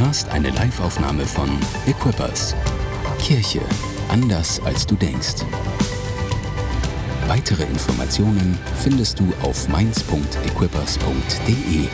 hörst eine Liveaufnahme von Equippers. Kirche anders als du denkst. Weitere Informationen findest du auf mainz.equippers.de.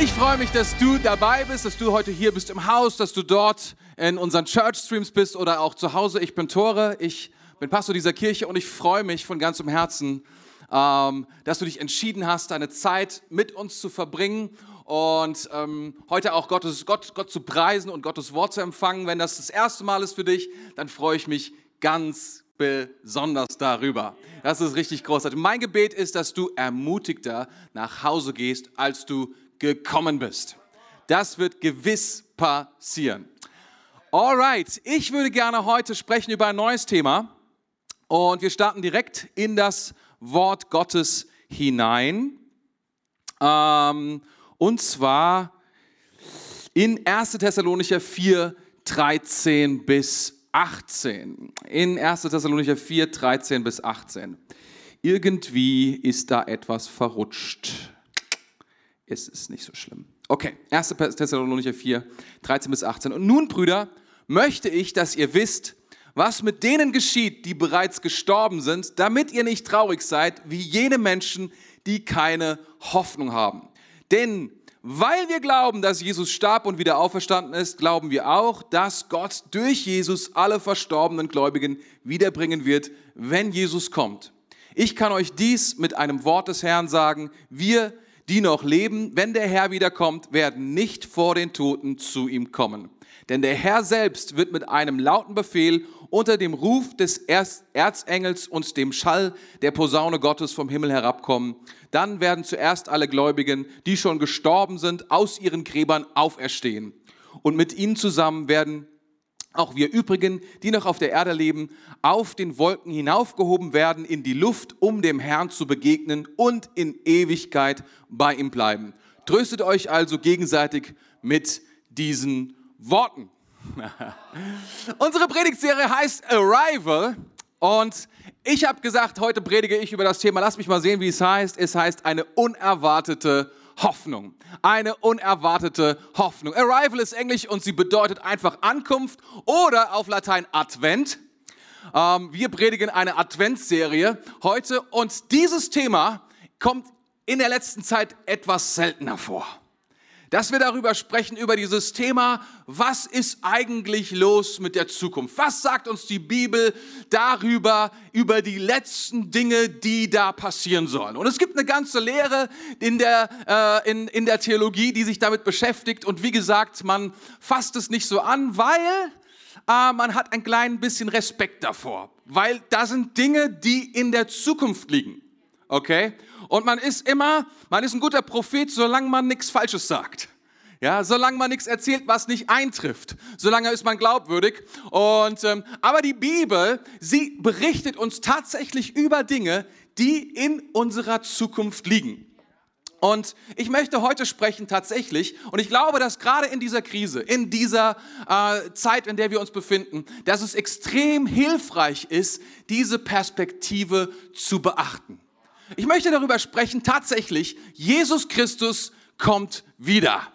Ich freue mich, dass du dabei bist, dass du heute hier bist im Haus, dass du dort in unseren Church Streams bist oder auch zu Hause. Ich bin Tore, ich bin Pastor dieser Kirche und ich freue mich von ganzem Herzen, ähm, dass du dich entschieden hast, deine Zeit mit uns zu verbringen und ähm, heute auch Gottes, Gott, Gott zu preisen und Gottes Wort zu empfangen. Wenn das das erste Mal ist für dich, dann freue ich mich ganz besonders darüber. Das ist richtig großartig. Mein Gebet ist, dass du ermutigter nach Hause gehst, als du gekommen bist. Das wird gewiss passieren. Alright, ich würde gerne heute sprechen über ein neues Thema und wir starten direkt in das Wort Gottes hinein. Ähm, und zwar in 1. Thessalonicher 4, 13 bis 18. In 1. Thessalonicher 4, 13 bis 18. Irgendwie ist da etwas verrutscht. Es ist nicht so schlimm. Okay, 1. Thessalonicher 4, 13 bis 18. Und nun, Brüder, möchte ich, dass ihr wisst, was mit denen geschieht, die bereits gestorben sind, damit ihr nicht traurig seid, wie jene Menschen, die keine Hoffnung haben. Denn weil wir glauben, dass Jesus starb und wieder auferstanden ist, glauben wir auch, dass Gott durch Jesus alle verstorbenen Gläubigen wiederbringen wird, wenn Jesus kommt. Ich kann euch dies mit einem Wort des Herrn sagen. Wir, die noch leben, wenn der Herr wiederkommt, werden nicht vor den Toten zu ihm kommen. Denn der Herr selbst wird mit einem lauten Befehl unter dem Ruf des Erzengels und dem Schall der Posaune Gottes vom Himmel herabkommen. Dann werden zuerst alle Gläubigen, die schon gestorben sind, aus ihren Gräbern auferstehen. Und mit ihnen zusammen werden auch wir übrigen, die noch auf der Erde leben, auf den Wolken hinaufgehoben werden in die Luft, um dem Herrn zu begegnen und in Ewigkeit bei ihm bleiben. Tröstet euch also gegenseitig mit diesen Worten. Unsere Predigtserie heißt Arrival und ich habe gesagt, heute predige ich über das Thema, lass mich mal sehen, wie es heißt. Es heißt eine unerwartete Hoffnung. Eine unerwartete Hoffnung. Arrival ist Englisch und sie bedeutet einfach Ankunft oder auf Latein Advent. Ähm, wir predigen eine Adventsserie heute und dieses Thema kommt in der letzten Zeit etwas seltener vor dass wir darüber sprechen, über dieses Thema, was ist eigentlich los mit der Zukunft? Was sagt uns die Bibel darüber, über die letzten Dinge, die da passieren sollen? Und es gibt eine ganze Lehre in der, äh, in, in der Theologie, die sich damit beschäftigt. Und wie gesagt, man fasst es nicht so an, weil äh, man hat ein klein bisschen Respekt davor. Weil da sind Dinge, die in der Zukunft liegen. Okay? Und man ist immer, man ist ein guter Prophet, solange man nichts Falsches sagt. Ja, solange man nichts erzählt, was nicht eintrifft, solange ist man glaubwürdig. Und, ähm, aber die Bibel, sie berichtet uns tatsächlich über Dinge, die in unserer Zukunft liegen. Und ich möchte heute sprechen tatsächlich, und ich glaube, dass gerade in dieser Krise, in dieser äh, Zeit, in der wir uns befinden, dass es extrem hilfreich ist, diese Perspektive zu beachten. Ich möchte darüber sprechen, tatsächlich, Jesus Christus kommt wieder.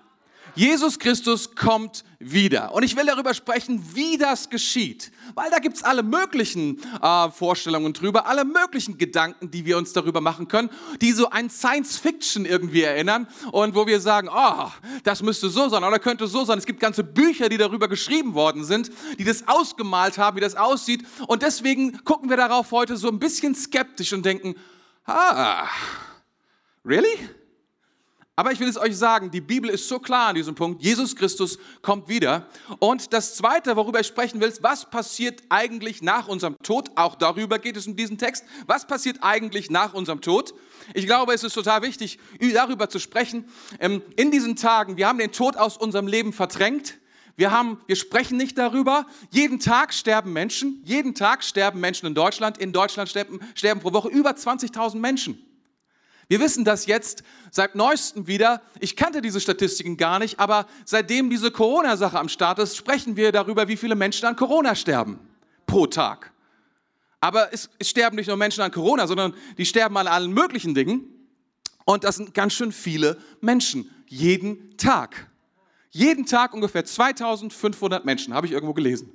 Jesus Christus kommt wieder. Und ich will darüber sprechen, wie das geschieht. Weil da gibt es alle möglichen äh, Vorstellungen drüber, alle möglichen Gedanken, die wir uns darüber machen können, die so ein Science-Fiction irgendwie erinnern und wo wir sagen, oh, das müsste so sein oder könnte so sein. Es gibt ganze Bücher, die darüber geschrieben worden sind, die das ausgemalt haben, wie das aussieht. Und deswegen gucken wir darauf heute so ein bisschen skeptisch und denken, Ah, really? Aber ich will es euch sagen, die Bibel ist so klar an diesem Punkt. Jesus Christus kommt wieder. Und das Zweite, worüber ich sprechen will, ist, was passiert eigentlich nach unserem Tod? Auch darüber geht es in diesem Text. Was passiert eigentlich nach unserem Tod? Ich glaube, es ist total wichtig, darüber zu sprechen. Ähm, in diesen Tagen, wir haben den Tod aus unserem Leben verdrängt. Wir, haben, wir sprechen nicht darüber. Jeden Tag sterben Menschen. Jeden Tag sterben Menschen in Deutschland. In Deutschland sterben, sterben pro Woche über 20.000 Menschen. Wir wissen das jetzt seit neuestem wieder. Ich kannte diese Statistiken gar nicht, aber seitdem diese Corona-Sache am Start ist, sprechen wir darüber, wie viele Menschen an Corona sterben pro Tag. Aber es, es sterben nicht nur Menschen an Corona, sondern die sterben an allen möglichen Dingen. Und das sind ganz schön viele Menschen, jeden Tag. Jeden Tag ungefähr 2500 Menschen, habe ich irgendwo gelesen.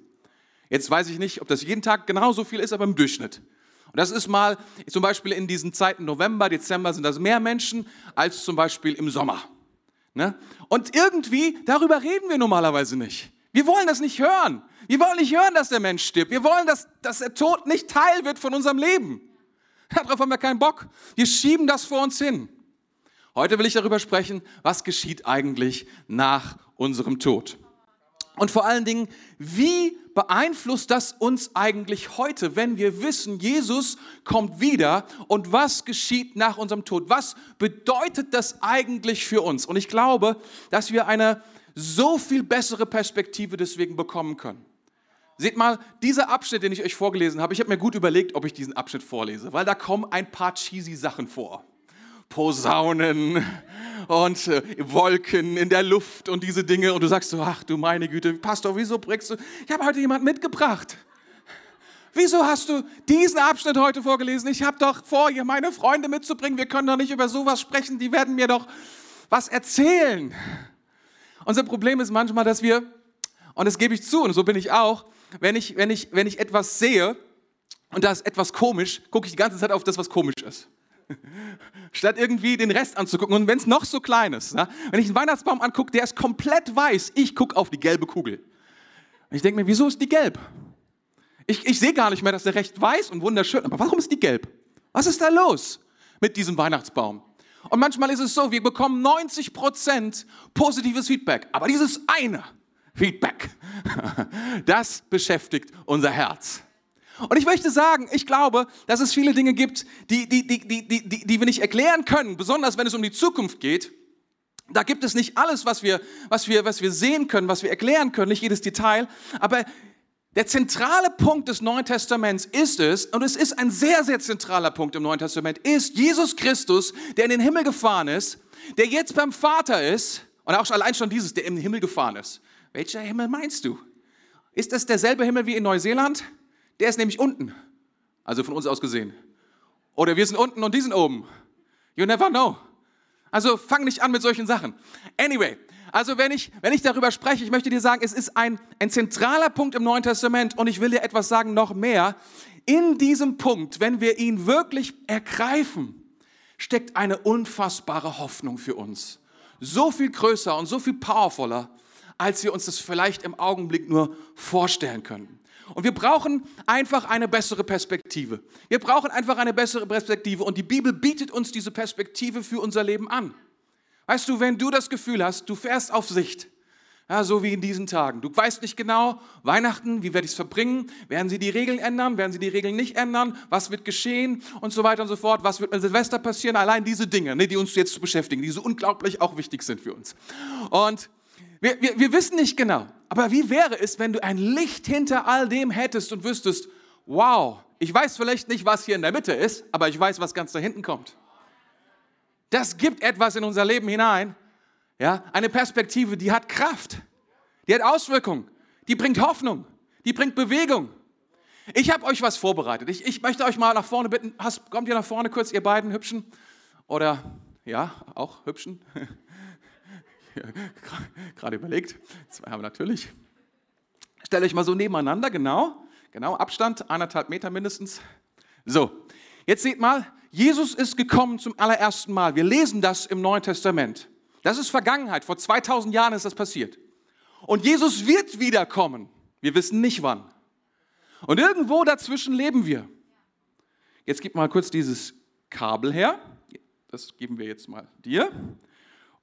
Jetzt weiß ich nicht, ob das jeden Tag genauso viel ist, aber im Durchschnitt. Und das ist mal, zum Beispiel in diesen Zeiten November, Dezember sind das mehr Menschen als zum Beispiel im Sommer. Ne? Und irgendwie, darüber reden wir normalerweise nicht. Wir wollen das nicht hören. Wir wollen nicht hören, dass der Mensch stirbt. Wir wollen, dass, dass der Tod nicht Teil wird von unserem Leben. Darauf haben wir keinen Bock. Wir schieben das vor uns hin. Heute will ich darüber sprechen, was geschieht eigentlich nach unserem Tod. Und vor allen Dingen, wie beeinflusst das uns eigentlich heute, wenn wir wissen, Jesus kommt wieder und was geschieht nach unserem Tod? Was bedeutet das eigentlich für uns? Und ich glaube, dass wir eine so viel bessere Perspektive deswegen bekommen können. Seht mal, dieser Abschnitt, den ich euch vorgelesen habe, ich habe mir gut überlegt, ob ich diesen Abschnitt vorlese, weil da kommen ein paar cheesy Sachen vor. Posaunen und äh, Wolken in der Luft und diese Dinge. Und du sagst so, ach du meine Güte, Pastor, wieso bringst du? Ich habe heute jemand mitgebracht. Wieso hast du diesen Abschnitt heute vorgelesen? Ich habe doch vor, hier meine Freunde mitzubringen. Wir können doch nicht über sowas sprechen. Die werden mir doch was erzählen. Unser Problem ist manchmal, dass wir, und das gebe ich zu, und so bin ich auch, wenn ich, wenn ich, wenn ich etwas sehe und da ist etwas komisch, gucke ich die ganze Zeit auf das, was komisch ist. Statt irgendwie den Rest anzugucken. Und wenn es noch so klein ist, na, wenn ich einen Weihnachtsbaum angucke, der ist komplett weiß, ich gucke auf die gelbe Kugel. Und ich denke mir, wieso ist die gelb? Ich, ich sehe gar nicht mehr, dass der recht weiß und wunderschön, aber warum ist die gelb? Was ist da los mit diesem Weihnachtsbaum? Und manchmal ist es so, wir bekommen 90% positives Feedback, aber dieses eine Feedback, das beschäftigt unser Herz. Und ich möchte sagen, ich glaube, dass es viele Dinge gibt, die, die, die, die, die, die wir nicht erklären können, besonders wenn es um die Zukunft geht. Da gibt es nicht alles, was wir, was, wir, was wir sehen können, was wir erklären können, nicht jedes Detail. Aber der zentrale Punkt des Neuen Testaments ist es, und es ist ein sehr, sehr zentraler Punkt im Neuen Testament, ist Jesus Christus, der in den Himmel gefahren ist, der jetzt beim Vater ist, und auch allein schon dieses, der im Himmel gefahren ist. Welcher Himmel meinst du? Ist das derselbe Himmel wie in Neuseeland? Der ist nämlich unten. Also von uns aus gesehen. Oder wir sind unten und die sind oben. You never know. Also fang nicht an mit solchen Sachen. Anyway, also wenn ich, wenn ich darüber spreche, ich möchte dir sagen, es ist ein, ein zentraler Punkt im Neuen Testament und ich will dir etwas sagen, noch mehr. In diesem Punkt, wenn wir ihn wirklich ergreifen, steckt eine unfassbare Hoffnung für uns. So viel größer und so viel powervoller, als wir uns das vielleicht im Augenblick nur vorstellen können. Und wir brauchen einfach eine bessere Perspektive. Wir brauchen einfach eine bessere Perspektive und die Bibel bietet uns diese Perspektive für unser Leben an. Weißt du, wenn du das Gefühl hast, du fährst auf Sicht, ja, so wie in diesen Tagen. Du weißt nicht genau, Weihnachten, wie werde ich es verbringen? Werden sie die Regeln ändern? Werden sie die Regeln nicht ändern? Was wird geschehen? Und so weiter und so fort. Was wird mit Silvester passieren? Allein diese Dinge, ne, die uns jetzt beschäftigen, die so unglaublich auch wichtig sind für uns. Und wir, wir, wir wissen nicht genau. Aber wie wäre es, wenn du ein Licht hinter all dem hättest und wüsstest, wow, ich weiß vielleicht nicht, was hier in der Mitte ist, aber ich weiß, was ganz da hinten kommt. Das gibt etwas in unser Leben hinein. Ja, eine Perspektive, die hat Kraft, die hat Auswirkungen, die bringt Hoffnung, die bringt Bewegung. Ich habe euch was vorbereitet. Ich, ich, möchte euch mal nach vorne bitten. Hast, kommt ihr nach vorne kurz, ihr beiden Hübschen? Oder, ja, auch Hübschen? gerade überlegt. Zwei haben wir natürlich. Stellt euch mal so nebeneinander, genau. Genau, Abstand, eineinhalb Meter mindestens. So, jetzt seht mal, Jesus ist gekommen zum allerersten Mal. Wir lesen das im Neuen Testament. Das ist Vergangenheit. Vor 2000 Jahren ist das passiert. Und Jesus wird wiederkommen. Wir wissen nicht wann. Und irgendwo dazwischen leben wir. Jetzt gib mal kurz dieses Kabel her. Das geben wir jetzt mal dir.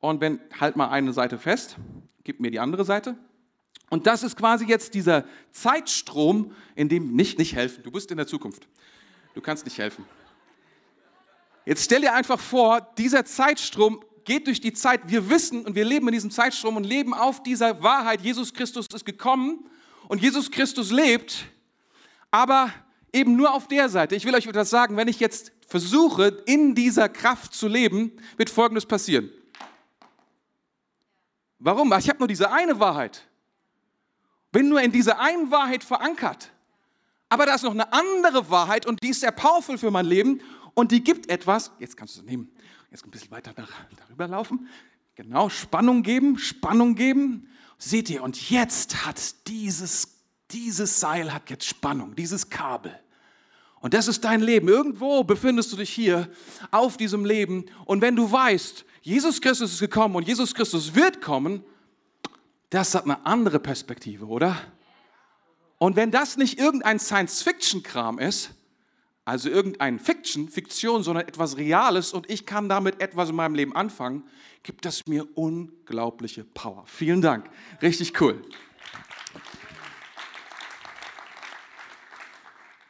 Und wenn, halt mal eine Seite fest, gib mir die andere Seite. Und das ist quasi jetzt dieser Zeitstrom, in dem nicht, nicht helfen. Du bist in der Zukunft. Du kannst nicht helfen. Jetzt stell dir einfach vor, dieser Zeitstrom geht durch die Zeit. Wir wissen und wir leben in diesem Zeitstrom und leben auf dieser Wahrheit. Jesus Christus ist gekommen und Jesus Christus lebt, aber eben nur auf der Seite. Ich will euch etwas sagen, wenn ich jetzt versuche, in dieser Kraft zu leben, wird Folgendes passieren. Warum? Ich habe nur diese eine Wahrheit. Bin nur in dieser einen Wahrheit verankert. Aber da ist noch eine andere Wahrheit und die ist sehr powerful für mein Leben und die gibt etwas, jetzt kannst du es nehmen, Jetzt ein bisschen weiter darüber laufen. Genau, Spannung geben, Spannung geben. Seht ihr, und jetzt hat dieses, dieses Seil hat jetzt Spannung, dieses Kabel. Und das ist dein Leben. Irgendwo befindest du dich hier auf diesem Leben. Und wenn du weißt, Jesus Christus ist gekommen und Jesus Christus wird kommen, das hat eine andere Perspektive, oder? Und wenn das nicht irgendein Science-Fiction-Kram ist, also irgendein Fiction, Fiktion, sondern etwas Reales und ich kann damit etwas in meinem Leben anfangen, gibt das mir unglaubliche Power. Vielen Dank. Richtig cool.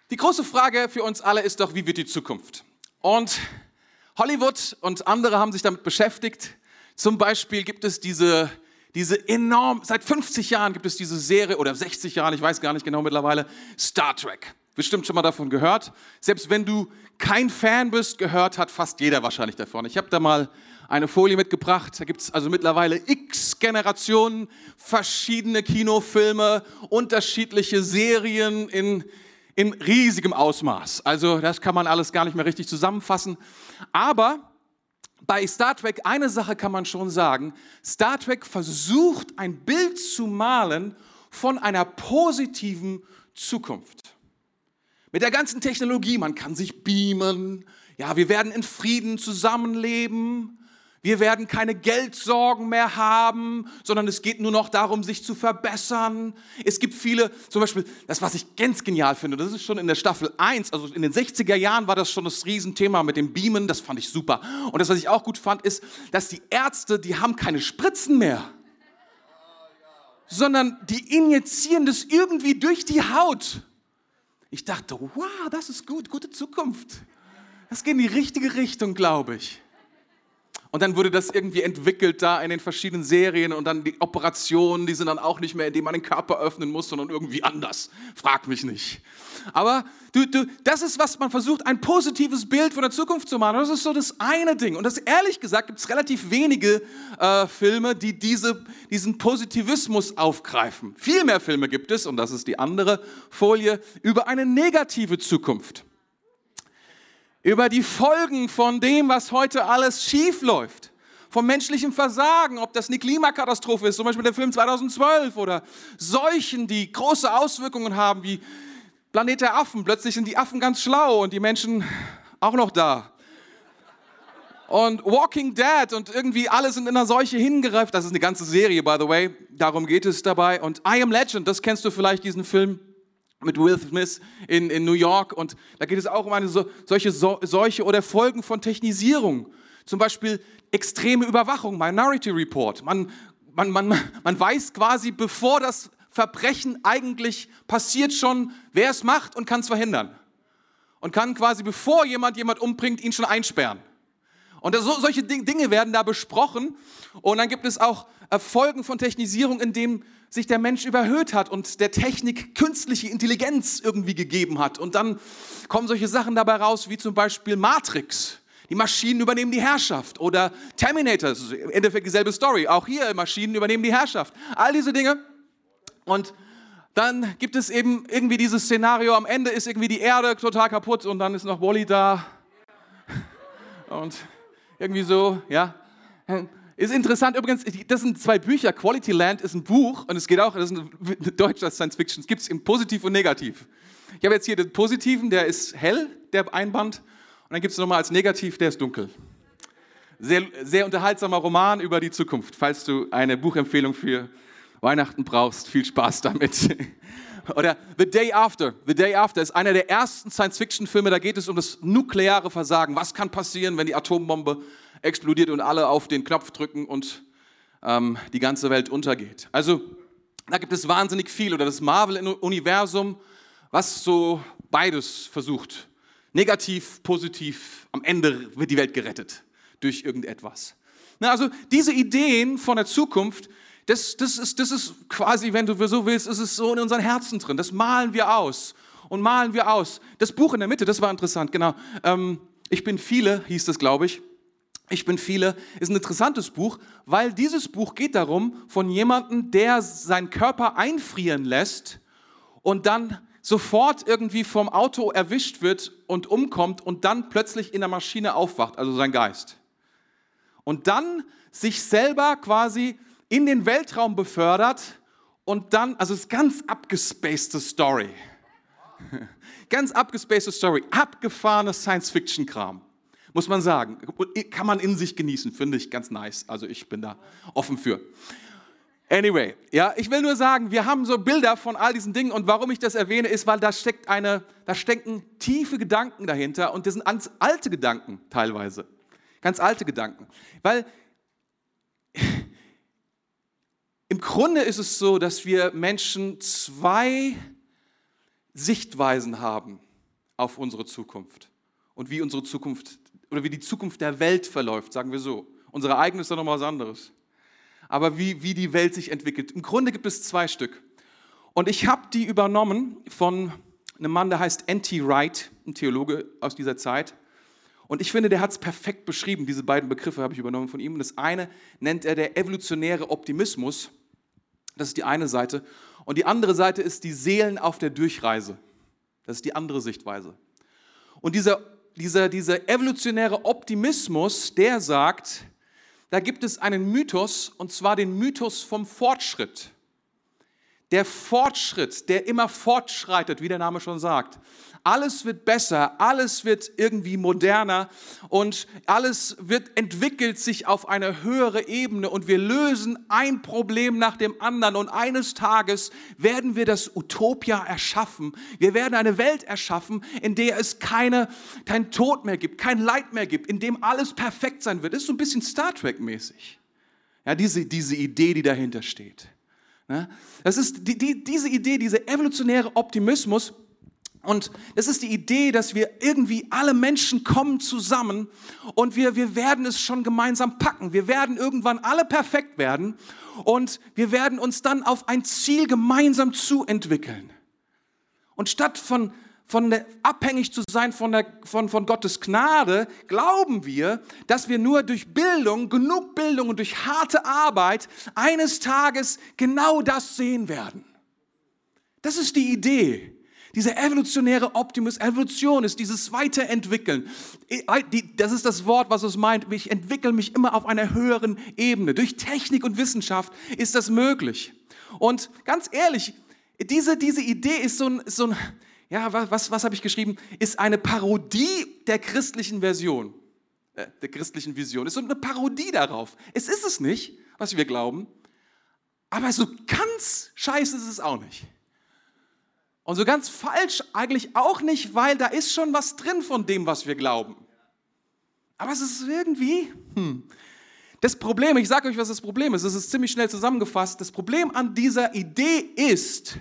Die große Frage für uns alle ist doch, wie wird die Zukunft? Und Hollywood und andere haben sich damit beschäftigt. Zum Beispiel gibt es diese, diese enorm, seit 50 Jahren gibt es diese Serie, oder 60 Jahren, ich weiß gar nicht genau mittlerweile, Star Trek. Bestimmt schon mal davon gehört. Selbst wenn du kein Fan bist, gehört hat fast jeder wahrscheinlich davon. Ich habe da mal eine Folie mitgebracht. Da gibt es also mittlerweile x Generationen, verschiedene Kinofilme, unterschiedliche Serien in, in riesigem Ausmaß. Also das kann man alles gar nicht mehr richtig zusammenfassen. Aber bei Star Trek eine Sache kann man schon sagen. Star Trek versucht ein Bild zu malen von einer positiven Zukunft. Mit der ganzen Technologie, man kann sich beamen, ja, wir werden in Frieden zusammenleben, wir werden keine Geldsorgen mehr haben, sondern es geht nur noch darum, sich zu verbessern. Es gibt viele, zum Beispiel, das, was ich ganz genial finde, das ist schon in der Staffel 1, also in den 60er Jahren war das schon das Riesenthema mit dem Beamen, das fand ich super. Und das, was ich auch gut fand, ist, dass die Ärzte, die haben keine Spritzen mehr, sondern die injizieren das irgendwie durch die Haut. Ich dachte, wow, das ist gut, gute Zukunft. Das geht in die richtige Richtung, glaube ich. Und dann wurde das irgendwie entwickelt da in den verschiedenen Serien und dann die Operationen, die sind dann auch nicht mehr, indem man den Körper öffnen muss, sondern irgendwie anders. Frag mich nicht. Aber du, du, das ist, was man versucht, ein positives Bild von der Zukunft zu machen. Das ist so das eine Ding. Und das ehrlich gesagt gibt es relativ wenige äh, Filme, die diese, diesen Positivismus aufgreifen. Viel mehr Filme gibt es, und das ist die andere Folie, über eine negative Zukunft über die Folgen von dem, was heute alles schief läuft. Vom menschlichen Versagen, ob das eine Klimakatastrophe ist, zum Beispiel der Film 2012 oder Seuchen, die große Auswirkungen haben, wie Planet der Affen. Plötzlich sind die Affen ganz schlau und die Menschen auch noch da. Und Walking Dead und irgendwie alle sind in einer Seuche hingereift. Das ist eine ganze Serie, by the way. Darum geht es dabei. Und I Am Legend, das kennst du vielleicht, diesen Film mit Will Smith in, in New York. Und da geht es auch um eine so, solche so, oder Folgen von Technisierung. Zum Beispiel extreme Überwachung, Minority Report. Man, man, man, man weiß quasi, bevor das Verbrechen eigentlich passiert schon, wer es macht und kann es verhindern. Und kann quasi, bevor jemand jemand umbringt, ihn schon einsperren. Und so, solche Dinge werden da besprochen. Und dann gibt es auch Folgen von Technisierung, in dem sich der Mensch überhöht hat und der Technik künstliche Intelligenz irgendwie gegeben hat. Und dann kommen solche Sachen dabei raus, wie zum Beispiel Matrix. Die Maschinen übernehmen die Herrschaft. Oder Terminator, das ist im Endeffekt dieselbe Story. Auch hier, Maschinen übernehmen die Herrschaft. All diese Dinge. Und dann gibt es eben irgendwie dieses Szenario, am Ende ist irgendwie die Erde total kaputt und dann ist noch Wally da. Und irgendwie so, ja. Ist interessant übrigens, das sind zwei Bücher. Quality Land ist ein Buch und es geht auch, das ist ein deutscher Science Fiction. Es gibt es im Positiv und Negativ. Ich habe jetzt hier den Positiven, der ist hell, der Einband. Und dann gibt es nochmal als Negativ, der ist dunkel. Sehr, sehr unterhaltsamer Roman über die Zukunft. Falls du eine Buchempfehlung für Weihnachten brauchst, viel Spaß damit. Oder The Day After. The Day After ist einer der ersten Science-Fiction-Filme, da geht es um das nukleare Versagen. Was kann passieren, wenn die Atombombe explodiert und alle auf den Knopf drücken und ähm, die ganze Welt untergeht. Also da gibt es wahnsinnig viel oder das Marvel-Universum, was so beides versucht. Negativ, positiv, am Ende wird die Welt gerettet durch irgendetwas. Na, also diese Ideen von der Zukunft, das, das, ist, das ist quasi, wenn du so willst, ist es so in unseren Herzen drin. Das malen wir aus und malen wir aus. Das Buch in der Mitte, das war interessant, genau. Ähm, ich bin viele, hieß das, glaube ich. Ich bin viele, ist ein interessantes Buch, weil dieses Buch geht darum, von jemandem, der seinen Körper einfrieren lässt und dann sofort irgendwie vom Auto erwischt wird und umkommt und dann plötzlich in der Maschine aufwacht, also sein Geist. und dann sich selber quasi in den Weltraum befördert und dann, also es ist ganz abgespacede Story. ganz abgespacede Story, abgefahrene Science-Fiction-Kram, muss man sagen. Kann man in sich genießen, finde ich ganz nice. Also ich bin da offen für. Anyway, ja, ich will nur sagen, wir haben so Bilder von all diesen Dingen und warum ich das erwähne, ist, weil da steckt eine, da stecken tiefe Gedanken dahinter und das sind ganz alte Gedanken teilweise. Ganz alte Gedanken. Weil im Grunde ist es so, dass wir Menschen zwei Sichtweisen haben auf unsere Zukunft und wie unsere Zukunft oder wie die Zukunft der Welt verläuft, sagen wir so. Unsere eigene ist doch noch was anderes. Aber wie, wie die Welt sich entwickelt. Im Grunde gibt es zwei Stück. Und ich habe die übernommen von einem Mann, der heißt N.T. Wright, ein Theologe aus dieser Zeit. Und ich finde, der hat es perfekt beschrieben. Diese beiden Begriffe habe ich übernommen von ihm. Und das eine nennt er der evolutionäre Optimismus. Das ist die eine Seite. Und die andere Seite ist die Seelen auf der Durchreise. Das ist die andere Sichtweise. Und dieser, dieser, dieser evolutionäre Optimismus, der sagt, da gibt es einen Mythos, und zwar den Mythos vom Fortschritt. Der Fortschritt, der immer fortschreitet, wie der Name schon sagt. Alles wird besser, alles wird irgendwie moderner und alles wird entwickelt sich auf eine höhere Ebene und wir lösen ein Problem nach dem anderen und eines Tages werden wir das Utopia erschaffen. Wir werden eine Welt erschaffen, in der es keine, kein Tod mehr gibt, kein Leid mehr gibt, in dem alles perfekt sein wird. Das ist so ein bisschen Star Trek mäßig. Ja, diese, diese Idee, die dahinter steht. Ne? Das ist die, die, diese Idee, dieser evolutionäre Optimismus, und das ist die Idee, dass wir irgendwie alle Menschen kommen zusammen und wir, wir werden es schon gemeinsam packen. Wir werden irgendwann alle perfekt werden und wir werden uns dann auf ein Ziel gemeinsam zuentwickeln. Und statt von, von der, abhängig zu sein von, der, von, von Gottes Gnade, glauben wir, dass wir nur durch Bildung, genug Bildung und durch harte Arbeit eines Tages genau das sehen werden. Das ist die Idee. Dieser evolutionäre Optimus, Evolution ist dieses Weiterentwickeln. Das ist das Wort, was es meint. Ich entwickle mich immer auf einer höheren Ebene. Durch Technik und Wissenschaft ist das möglich. Und ganz ehrlich, diese, diese Idee ist so ein, so ein ja, was, was, was habe ich geschrieben? Ist eine Parodie der christlichen Version, äh, der christlichen Vision. Ist so eine Parodie darauf. Es ist es nicht, was wir glauben, aber so ganz scheiße ist es auch nicht. Und so ganz falsch eigentlich auch nicht, weil da ist schon was drin von dem, was wir glauben. Aber es ist irgendwie, hm. Das Problem, ich sage euch, was das Problem ist, es ist ziemlich schnell zusammengefasst. Das Problem an dieser Idee ist,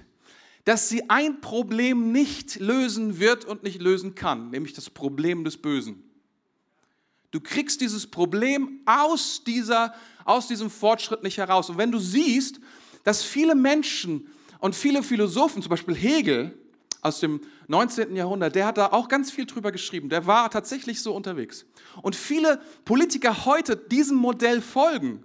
dass sie ein Problem nicht lösen wird und nicht lösen kann, nämlich das Problem des Bösen. Du kriegst dieses Problem aus, dieser, aus diesem Fortschritt nicht heraus. Und wenn du siehst, dass viele Menschen und viele Philosophen, zum Beispiel Hegel aus dem 19. Jahrhundert, der hat da auch ganz viel drüber geschrieben. Der war tatsächlich so unterwegs. Und viele Politiker heute diesem Modell folgen.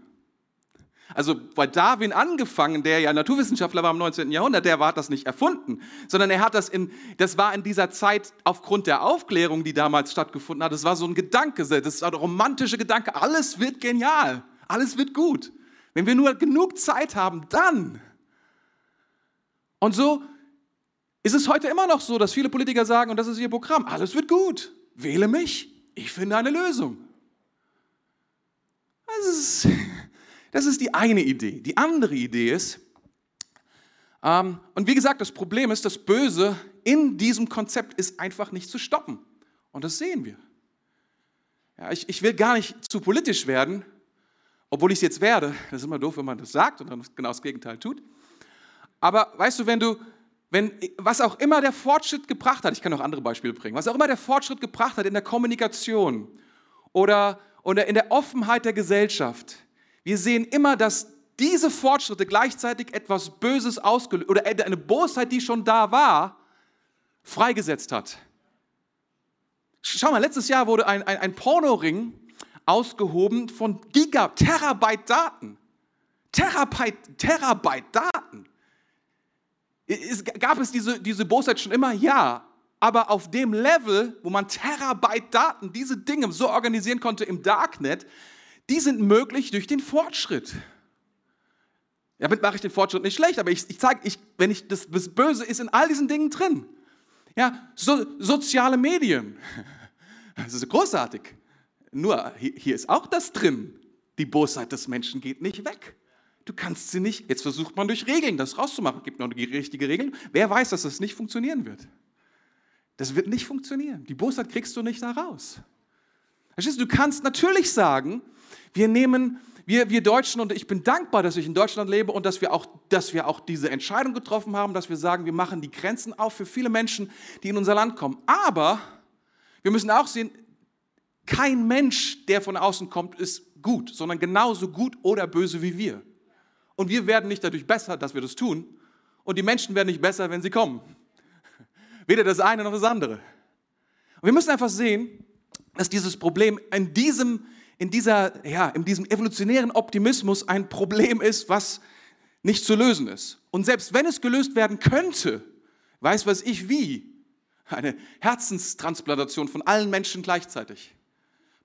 Also bei Darwin angefangen, der ja Naturwissenschaftler war im 19. Jahrhundert, der hat das nicht erfunden, sondern er hat das in, das war in dieser Zeit aufgrund der Aufklärung, die damals stattgefunden hat, das war so ein Gedanke, das ist ein romantischer Gedanke, alles wird genial, alles wird gut. Wenn wir nur genug Zeit haben, dann und so ist es heute immer noch so, dass viele Politiker sagen, und das ist ihr Programm, alles wird gut, wähle mich, ich finde eine Lösung. Das ist, das ist die eine Idee. Die andere Idee ist, ähm, und wie gesagt, das Problem ist, das Böse in diesem Konzept ist einfach nicht zu stoppen. Und das sehen wir. Ja, ich, ich will gar nicht zu politisch werden, obwohl ich es jetzt werde. Das ist immer doof, wenn man das sagt und dann genau das Gegenteil tut. Aber weißt du, wenn du, wenn, was auch immer der Fortschritt gebracht hat, ich kann auch andere Beispiele bringen, was auch immer der Fortschritt gebracht hat in der Kommunikation oder, oder in der Offenheit der Gesellschaft, wir sehen immer, dass diese Fortschritte gleichzeitig etwas Böses ausgelöst oder eine Bosheit, die schon da war, freigesetzt hat. Schau mal, letztes Jahr wurde ein, ein, ein Pornoring ausgehoben von Giga, Terabyte Daten. Terabyte, Terabyte Daten. Ist, gab es diese, diese Bosheit schon immer? Ja. Aber auf dem Level, wo man Terabyte Daten, diese Dinge so organisieren konnte im Darknet, die sind möglich durch den Fortschritt. Damit mache ich den Fortschritt nicht schlecht, aber ich, ich zeige, ich, wenn ich das, das Böse ist in all diesen Dingen drin. Ja, so, soziale Medien. Das ist großartig. Nur hier, hier ist auch das drin. Die Bosheit des Menschen geht nicht weg. Du kannst sie nicht. Jetzt versucht man durch Regeln das rauszumachen. Gibt noch die richtige Regeln. Wer weiß, dass das nicht funktionieren wird? Das wird nicht funktionieren. Die Bosheit kriegst du nicht da raus. Du kannst natürlich sagen, wir nehmen, wir, wir Deutschen, und ich bin dankbar, dass ich in Deutschland lebe und dass wir, auch, dass wir auch diese Entscheidung getroffen haben, dass wir sagen, wir machen die Grenzen auf für viele Menschen, die in unser Land kommen. Aber wir müssen auch sehen, kein Mensch, der von außen kommt, ist gut, sondern genauso gut oder böse wie wir. Und wir werden nicht dadurch besser, dass wir das tun. Und die Menschen werden nicht besser, wenn sie kommen. Weder das eine noch das andere. Und wir müssen einfach sehen, dass dieses Problem in diesem, in dieser, ja, in diesem evolutionären Optimismus ein Problem ist, was nicht zu lösen ist. Und selbst wenn es gelöst werden könnte, weiß was ich wie, eine Herzenstransplantation von allen Menschen gleichzeitig,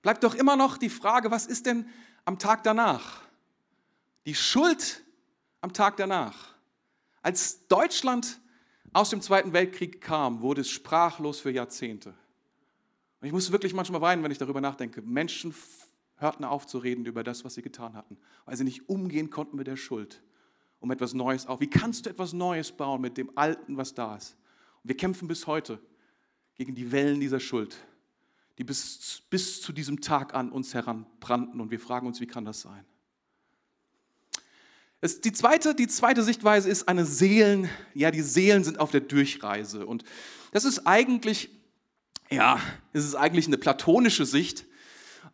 bleibt doch immer noch die Frage, was ist denn am Tag danach? Die Schuld am Tag danach. Als Deutschland aus dem Zweiten Weltkrieg kam, wurde es sprachlos für Jahrzehnte. Und ich muss wirklich manchmal weinen, wenn ich darüber nachdenke. Menschen hörten auf zu reden über das, was sie getan hatten, weil sie nicht umgehen konnten mit der Schuld, um etwas Neues auf. Wie kannst du etwas Neues bauen mit dem Alten, was da ist? Und wir kämpfen bis heute gegen die Wellen dieser Schuld, die bis, bis zu diesem Tag an uns heranbrannten. Und wir fragen uns, wie kann das sein? Es, die, zweite, die zweite Sichtweise ist eine Seelen, ja, die Seelen sind auf der Durchreise. Und das ist eigentlich, ja, es ist eigentlich eine platonische Sicht.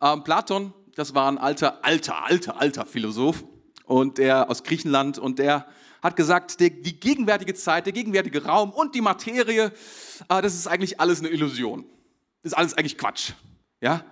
Ähm, Platon, das war ein alter, alter, alter, alter Philosoph und der aus Griechenland und der hat gesagt, die, die gegenwärtige Zeit, der gegenwärtige Raum und die Materie, äh, das ist eigentlich alles eine Illusion. Das ist alles eigentlich Quatsch. Ja?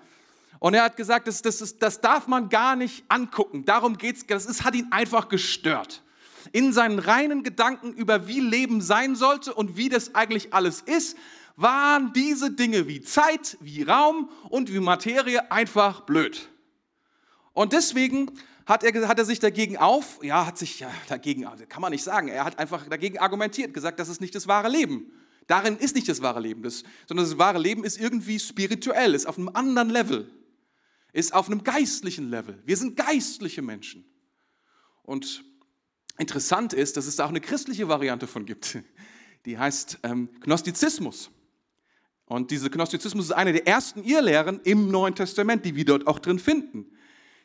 Und er hat gesagt, das, das, ist, das darf man gar nicht angucken. Darum geht es, das ist, hat ihn einfach gestört. In seinen reinen Gedanken über wie Leben sein sollte und wie das eigentlich alles ist, waren diese Dinge wie Zeit, wie Raum und wie Materie einfach blöd. Und deswegen hat er, hat er sich dagegen auf, ja, hat sich ja, dagegen, also kann man nicht sagen, er hat einfach dagegen argumentiert, gesagt, das ist nicht das wahre Leben. Darin ist nicht das wahre Leben, das, sondern das wahre Leben ist irgendwie spirituell, ist auf einem anderen Level ist auf einem geistlichen Level. Wir sind geistliche Menschen. Und interessant ist, dass es da auch eine christliche Variante von gibt. Die heißt ähm, Gnostizismus. Und diese Gnostizismus ist eine der ersten Irrlehren im Neuen Testament, die wir dort auch drin finden.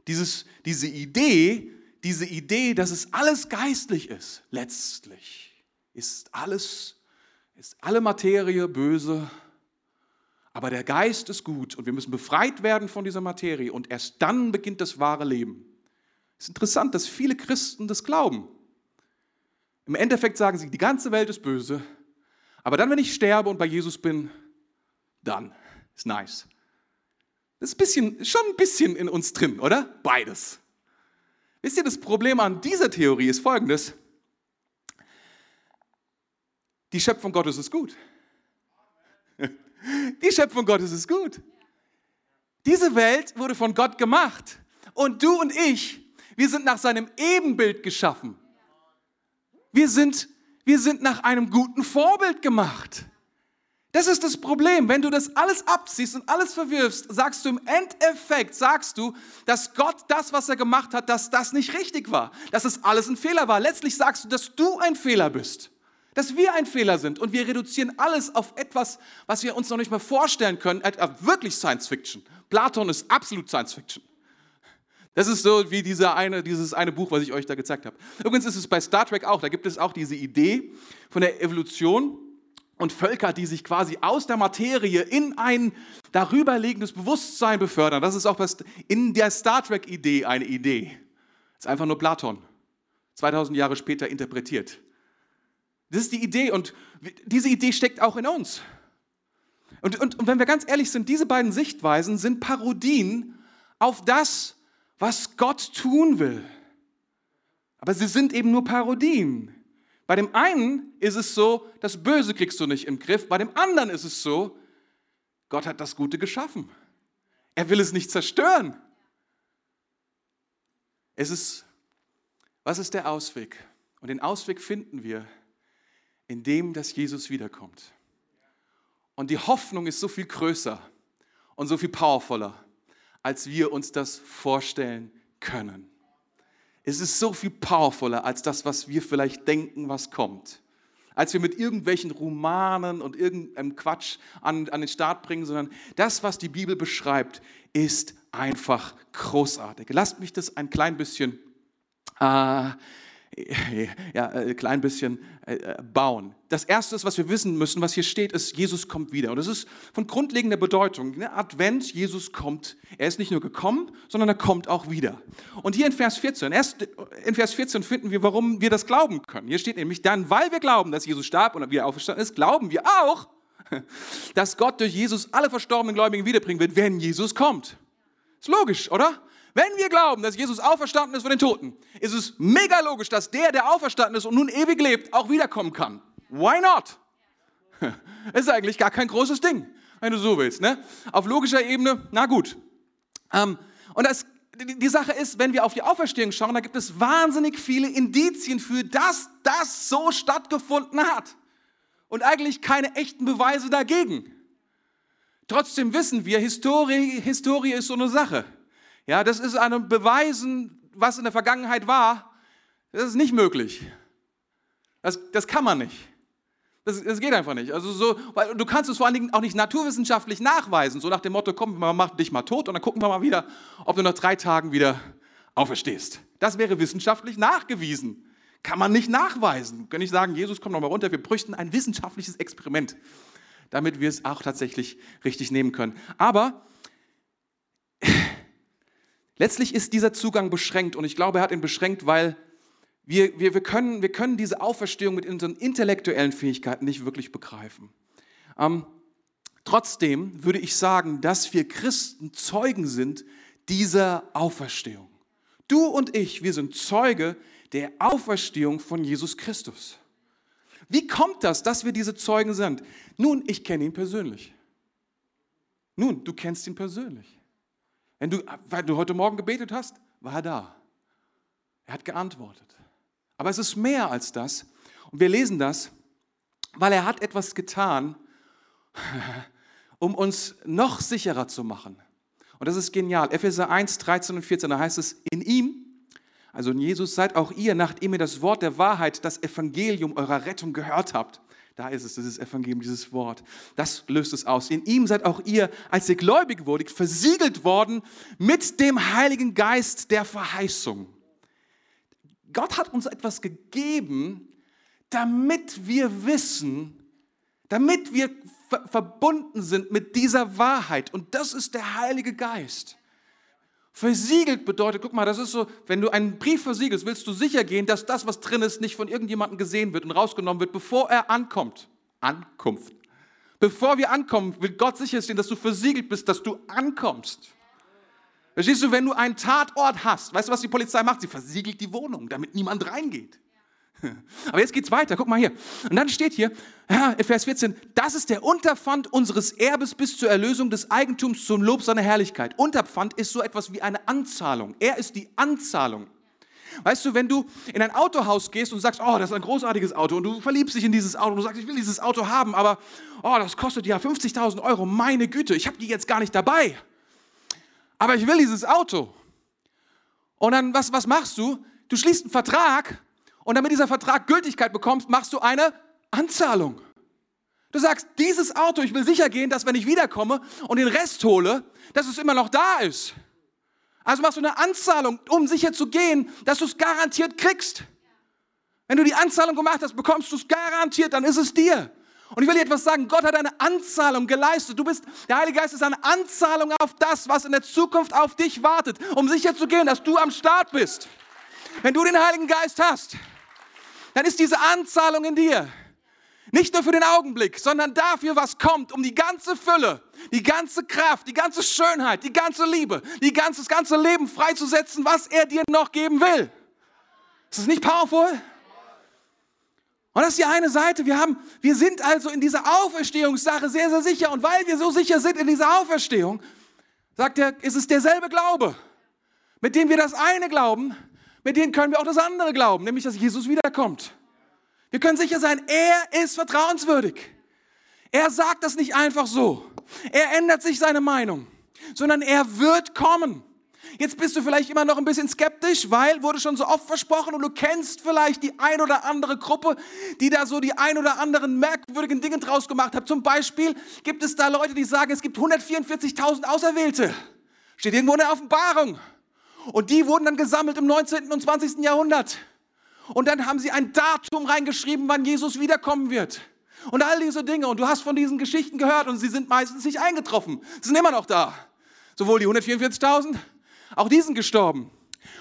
Dieses, diese Idee, diese Idee, dass es alles geistlich ist, letztlich ist alles, ist alle Materie böse aber der Geist ist gut und wir müssen befreit werden von dieser Materie und erst dann beginnt das wahre Leben. Es ist interessant, dass viele Christen das glauben. Im Endeffekt sagen sie, die ganze Welt ist böse, aber dann, wenn ich sterbe und bei Jesus bin, dann ist nice. Das ist bisschen, schon ein bisschen in uns drin, oder? Beides. Wisst ihr, das Problem an dieser Theorie ist folgendes. Die Schöpfung Gottes ist gut. Die Schöpfung Gottes ist gut. Diese Welt wurde von Gott gemacht. Und du und ich, wir sind nach seinem Ebenbild geschaffen. Wir sind, wir sind nach einem guten Vorbild gemacht. Das ist das Problem. Wenn du das alles abziehst und alles verwirfst, sagst du im Endeffekt, sagst du, dass Gott das, was er gemacht hat, dass das nicht richtig war, dass es alles ein Fehler war. Letztlich sagst du, dass du ein Fehler bist. Dass wir ein Fehler sind und wir reduzieren alles auf etwas, was wir uns noch nicht mal vorstellen können, wirklich Science Fiction. Platon ist absolut Science Fiction. Das ist so wie dieser eine, dieses eine Buch, was ich euch da gezeigt habe. Übrigens ist es bei Star Trek auch, da gibt es auch diese Idee von der Evolution und Völker, die sich quasi aus der Materie in ein darüberliegendes Bewusstsein befördern. Das ist auch in der Star Trek-Idee eine Idee. Das ist einfach nur Platon, 2000 Jahre später interpretiert. Das ist die Idee und diese Idee steckt auch in uns. Und, und, und wenn wir ganz ehrlich sind, diese beiden Sichtweisen sind Parodien auf das, was Gott tun will. Aber sie sind eben nur Parodien. Bei dem einen ist es so, das Böse kriegst du nicht im Griff. Bei dem anderen ist es so, Gott hat das Gute geschaffen. Er will es nicht zerstören. Es ist, was ist der Ausweg? Und den Ausweg finden wir, indem dass Jesus wiederkommt. Und die Hoffnung ist so viel größer und so viel powervoller, als wir uns das vorstellen können. Es ist so viel powervoller als das, was wir vielleicht denken, was kommt. Als wir mit irgendwelchen Romanen und irgendeinem Quatsch an, an den Start bringen, sondern das, was die Bibel beschreibt, ist einfach großartig. Lasst mich das ein klein bisschen äh, ja, ein äh, klein bisschen äh, äh, bauen. Das Erste, was wir wissen müssen, was hier steht, ist, Jesus kommt wieder. Und das ist von grundlegender Bedeutung. Ne? Advent, Jesus kommt. Er ist nicht nur gekommen, sondern er kommt auch wieder. Und hier in Vers 14, erst in Vers 14 finden wir, warum wir das glauben können. Hier steht nämlich dann, weil wir glauben, dass Jesus starb und wieder auferstanden ist, glauben wir auch, dass Gott durch Jesus alle verstorbenen Gläubigen wiederbringen wird, wenn Jesus kommt. Ist logisch, oder? Wenn wir glauben, dass Jesus auferstanden ist von den Toten, ist es mega logisch, dass der, der auferstanden ist und nun ewig lebt, auch wiederkommen kann. Why not? Ist eigentlich gar kein großes Ding, wenn du so willst. Ne? Auf logischer Ebene, na gut. Ähm, und das, die, Sache ist, wenn wir auf die Auferstehung schauen, da gibt es wahnsinnig viele Indizien für, dass das so stattgefunden hat. Und eigentlich keine echten Beweise dagegen. Trotzdem wissen wir, Historie, Historie ist so eine Sache. Ja, das ist einem Beweisen, was in der Vergangenheit war, das ist nicht möglich. Das, das kann man nicht. Das, das, geht einfach nicht. Also so, weil du kannst es vor allen Dingen auch nicht naturwissenschaftlich nachweisen, so nach dem Motto, komm, wir machen dich mal tot und dann gucken wir mal wieder, ob du nach drei Tagen wieder auferstehst. Das wäre wissenschaftlich nachgewiesen. Kann man nicht nachweisen. Kann ich sagen, Jesus, komm noch mal runter, wir bräuchten ein wissenschaftliches Experiment, damit wir es auch tatsächlich richtig nehmen können. Aber Letztlich ist dieser Zugang beschränkt und ich glaube, er hat ihn beschränkt, weil wir, wir, wir, können, wir können diese Auferstehung mit unseren intellektuellen Fähigkeiten nicht wirklich begreifen. Ähm, trotzdem würde ich sagen, dass wir Christen Zeugen sind dieser Auferstehung. Du und ich, wir sind Zeuge der Auferstehung von Jesus Christus. Wie kommt das, dass wir diese Zeugen sind? Nun, ich kenne ihn persönlich. Nun, du kennst ihn persönlich. Wenn du, weil du heute Morgen gebetet hast, war er da. Er hat geantwortet. Aber es ist mehr als das. Und wir lesen das, weil er hat etwas getan, um uns noch sicherer zu machen. Und das ist genial. Epheser 1, 13 und 14, da heißt es, in ihm, also in Jesus, seid auch ihr, nachdem ihr das Wort der Wahrheit, das Evangelium eurer Rettung gehört habt, da ist es, dieses Evangelium, dieses Wort. Das löst es aus. In ihm seid auch ihr, als ihr gläubig wurdet, versiegelt worden mit dem Heiligen Geist der Verheißung. Gott hat uns etwas gegeben, damit wir wissen, damit wir verbunden sind mit dieser Wahrheit. Und das ist der Heilige Geist. Versiegelt bedeutet, guck mal, das ist so, wenn du einen Brief versiegelst, willst du sicher gehen, dass das, was drin ist, nicht von irgendjemandem gesehen wird und rausgenommen wird, bevor er ankommt. Ankunft. Bevor wir ankommen, will Gott sicherstellen, dass du versiegelt bist, dass du ankommst. Verstehst du, wenn du einen Tatort hast, weißt du, was die Polizei macht? Sie versiegelt die Wohnung, damit niemand reingeht. Aber jetzt geht's weiter. Guck mal hier. Und dann steht hier, Vers 14, das ist der Unterpfand unseres Erbes bis zur Erlösung des Eigentums zum Lob seiner Herrlichkeit. Unterpfand ist so etwas wie eine Anzahlung. Er ist die Anzahlung. Weißt du, wenn du in ein Autohaus gehst und sagst, oh, das ist ein großartiges Auto und du verliebst dich in dieses Auto und du sagst, ich will dieses Auto haben, aber oh, das kostet ja 50.000 Euro, meine Güte, ich habe die jetzt gar nicht dabei. Aber ich will dieses Auto. Und dann, was, was machst du? Du schließt einen Vertrag und damit dieser Vertrag Gültigkeit bekommt, machst du eine Anzahlung. Du sagst, dieses Auto, ich will sicher gehen, dass wenn ich wiederkomme und den Rest hole, dass es immer noch da ist. Also machst du eine Anzahlung, um sicher zu gehen, dass du es garantiert kriegst. Wenn du die Anzahlung gemacht hast, bekommst du es garantiert, dann ist es dir. Und ich will dir etwas sagen, Gott hat eine Anzahlung geleistet. Du bist, der Heilige Geist ist eine Anzahlung auf das, was in der Zukunft auf dich wartet, um sicher zu gehen, dass du am Start bist. Wenn du den Heiligen Geist hast, dann ist diese Anzahlung in dir. Nicht nur für den Augenblick, sondern dafür, was kommt, um die ganze Fülle, die ganze Kraft, die ganze Schönheit, die ganze Liebe, die ganze, das ganze Leben freizusetzen, was er dir noch geben will. Ist das nicht powerful? Und das ist die eine Seite. Wir, haben, wir sind also in dieser Auferstehungssache sehr, sehr sicher. Und weil wir so sicher sind in dieser Auferstehung, sagt er, ist es derselbe Glaube, mit dem wir das eine glauben, mit denen können wir auch das andere glauben, nämlich dass Jesus wiederkommt. Wir können sicher sein, er ist vertrauenswürdig. Er sagt das nicht einfach so. Er ändert sich seine Meinung, sondern er wird kommen. Jetzt bist du vielleicht immer noch ein bisschen skeptisch, weil wurde schon so oft versprochen und du kennst vielleicht die ein oder andere Gruppe, die da so die ein oder anderen merkwürdigen Dinge draus gemacht hat. Zum Beispiel gibt es da Leute, die sagen, es gibt 144.000 Auserwählte. Steht irgendwo in der Offenbarung. Und die wurden dann gesammelt im 19. und 20. Jahrhundert. Und dann haben sie ein Datum reingeschrieben, wann Jesus wiederkommen wird. Und all diese Dinge. Und du hast von diesen Geschichten gehört und sie sind meistens nicht eingetroffen. Sie sind immer noch da. Sowohl die 144.000 auch die sind gestorben.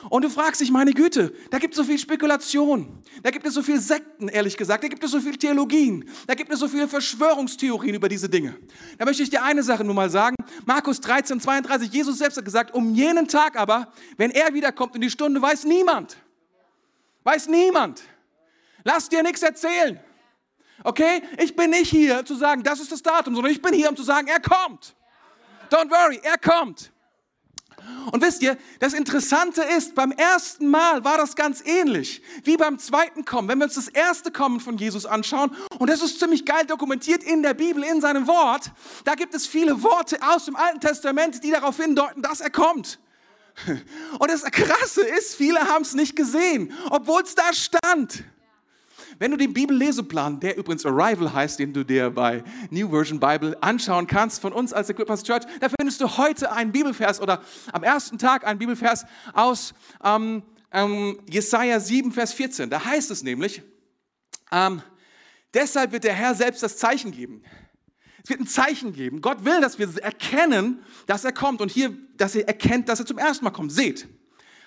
Und du fragst dich, meine Güte, da gibt es so viel Spekulation, da gibt es so viel Sekten, ehrlich gesagt, da gibt es so viel Theologien, da gibt es so viele Verschwörungstheorien über diese Dinge. Da möchte ich dir eine Sache nur mal sagen. Markus 13, 32, Jesus selbst hat gesagt, um jenen Tag aber, wenn er wiederkommt in die Stunde, weiß niemand. Weiß niemand. Lass dir nichts erzählen. Okay? Ich bin nicht hier zu sagen, das ist das Datum, sondern ich bin hier, um zu sagen, er kommt. Don't worry, er kommt. Und wisst ihr, das Interessante ist, beim ersten Mal war das ganz ähnlich wie beim zweiten Kommen. Wenn wir uns das erste Kommen von Jesus anschauen, und das ist ziemlich geil dokumentiert in der Bibel, in seinem Wort, da gibt es viele Worte aus dem Alten Testament, die darauf hindeuten, dass er kommt. Und das Krasse ist, viele haben es nicht gesehen, obwohl es da stand. Wenn du den Bibelleseplan, der übrigens Arrival heißt, den du dir bei New Version Bible anschauen kannst, von uns als Equippers Church, da findest du heute einen Bibelvers oder am ersten Tag einen Bibelvers aus ähm, ähm, Jesaja 7, Vers 14. Da heißt es nämlich, ähm, deshalb wird der Herr selbst das Zeichen geben. Es wird ein Zeichen geben. Gott will, dass wir erkennen, dass er kommt. Und hier, dass ihr erkennt, dass er zum ersten Mal kommt. Seht,